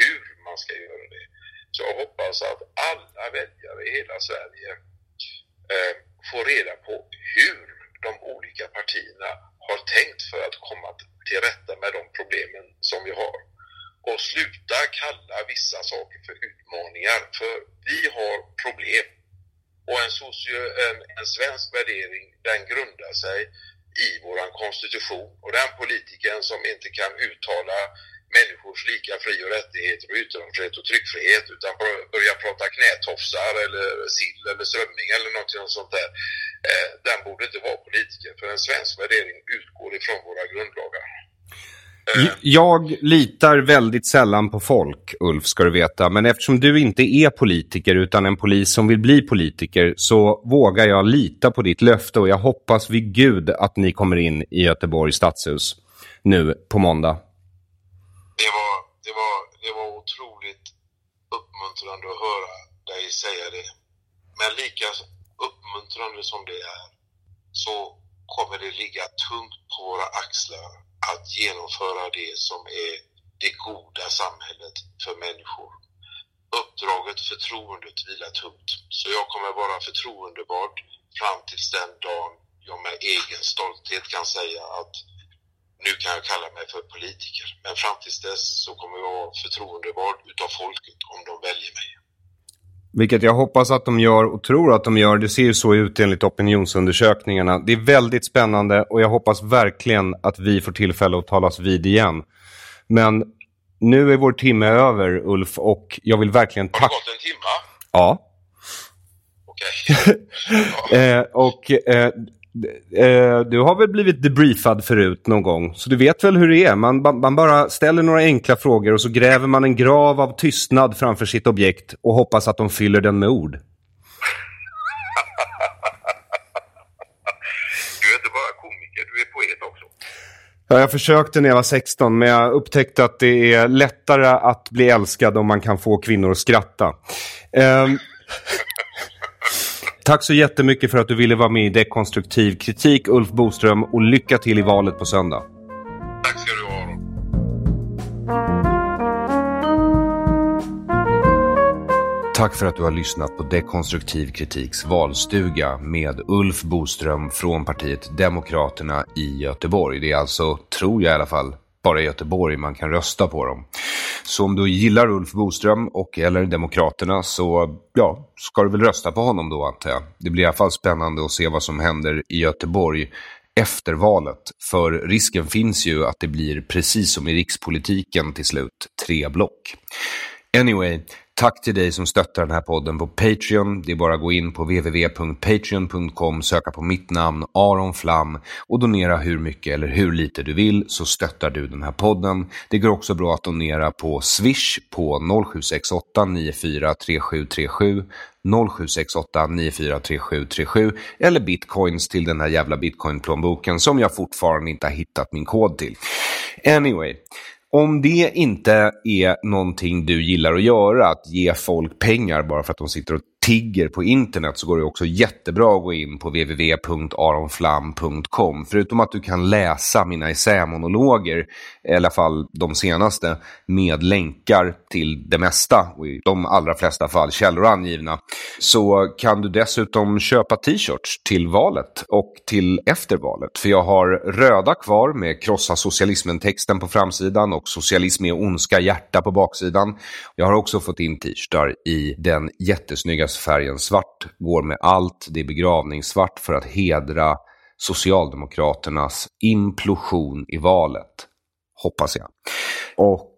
hur man ska göra det. Så jag hoppas att alla väljare i hela Sverige eh, får reda på hur de olika partierna har tänkt för att komma till rätta med de problemen som vi har. Och sluta kalla vissa saker för utmaningar, för vi har problem. Och en, socio, en, en svensk värdering, den grundar sig i våran konstitution och den politikern som inte kan uttala människors lika fri och rättigheter och yttrandefrihet och tryckfrihet utan börja prata knätofsar eller sill eller strömming eller något sånt där. Eh, den borde inte vara politiker för en svensk värdering utgår ifrån våra grundlagar. Jag litar väldigt sällan på folk, Ulf, ska du veta. Men eftersom du inte är politiker utan en polis som vill bli politiker så vågar jag lita på ditt löfte och jag hoppas vid Gud att ni kommer in i Göteborgs stadshus nu på måndag. Det var, det var, det var otroligt uppmuntrande att höra dig säga det. Men lika uppmuntrande som det är så kommer det ligga tungt på våra axlar att genomföra det som är det goda samhället för människor. Uppdraget, förtroendet vilar tungt. Så jag kommer vara förtroendevald fram tills den dagen jag med egen stolthet kan säga att nu kan jag kalla mig för politiker. Men fram tills dess så kommer jag vara förtroendevald utav folket om de väljer mig. Vilket jag hoppas att de gör och tror att de gör. Det ser ju så ut enligt opinionsundersökningarna. Det är väldigt spännande och jag hoppas verkligen att vi får tillfälle att talas vid igen. Men nu är vår timme över, Ulf, och jag vill verkligen tacka... Har det gått en timma? Ja. Okej. eh, och eh, du har väl blivit debriefad förut någon gång, så du vet väl hur det är. Man, man bara ställer några enkla frågor och så gräver man en grav av tystnad framför sitt objekt och hoppas att de fyller den med ord. Du är inte bara komiker, du är poet också. Ja, jag försökte när jag var 16, men jag upptäckte att det är lättare att bli älskad om man kan få kvinnor att skratta. Ehm, Tack så jättemycket för att du ville vara med i Dekonstruktiv kritik, Ulf Boström, och lycka till i valet på söndag. Tack ska du ha. Tack för att du har lyssnat på Dekonstruktiv kritiks valstuga med Ulf Boström från partiet Demokraterna i Göteborg. Det är alltså, tror jag i alla fall, bara i Göteborg man kan rösta på dem. Så om du gillar Ulf Boström och eller Demokraterna så ja, ska du väl rösta på honom då antar jag. Det blir i alla fall spännande att se vad som händer i Göteborg efter valet. För risken finns ju att det blir precis som i rikspolitiken till slut, tre block. Anyway, tack till dig som stöttar den här podden på Patreon. Det är bara att gå in på www.patreon.com, söka på mitt namn, Aron Flam och donera hur mycket eller hur lite du vill så stöttar du den här podden. Det går också bra att donera på Swish på 0768 943737 0768 943737 eller bitcoins till den här jävla bitcoinplånboken som jag fortfarande inte har hittat min kod till. Anyway, om det inte är någonting du gillar att göra, att ge folk pengar bara för att de sitter och tigger på internet, så går det också jättebra att gå in på www.aronflam.com. Förutom att du kan läsa mina essämonologer, i alla fall de senaste, med länkar till det mesta, och i de allra flesta fall källor angivna, så kan du dessutom köpa t-shirts till valet och till efter valet. För jag har röda kvar med krossa socialismen-texten på framsidan och socialism är ondska hjärta på baksidan. Jag har också fått in t-shirtar i den jättesnygga färgen svart, går med allt, det är begravningssvart för att hedra Socialdemokraternas implosion i valet. Hoppas jag. Och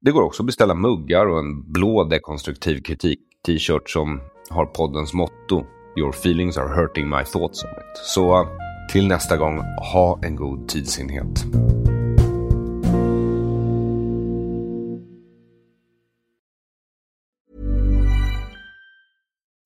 det går också att beställa muggar och en blå dekonstruktiv kritik t-shirt som har poddens motto Your feelings are hurting my thoughts on it. Så till nästa gång, ha en god tidsenhet.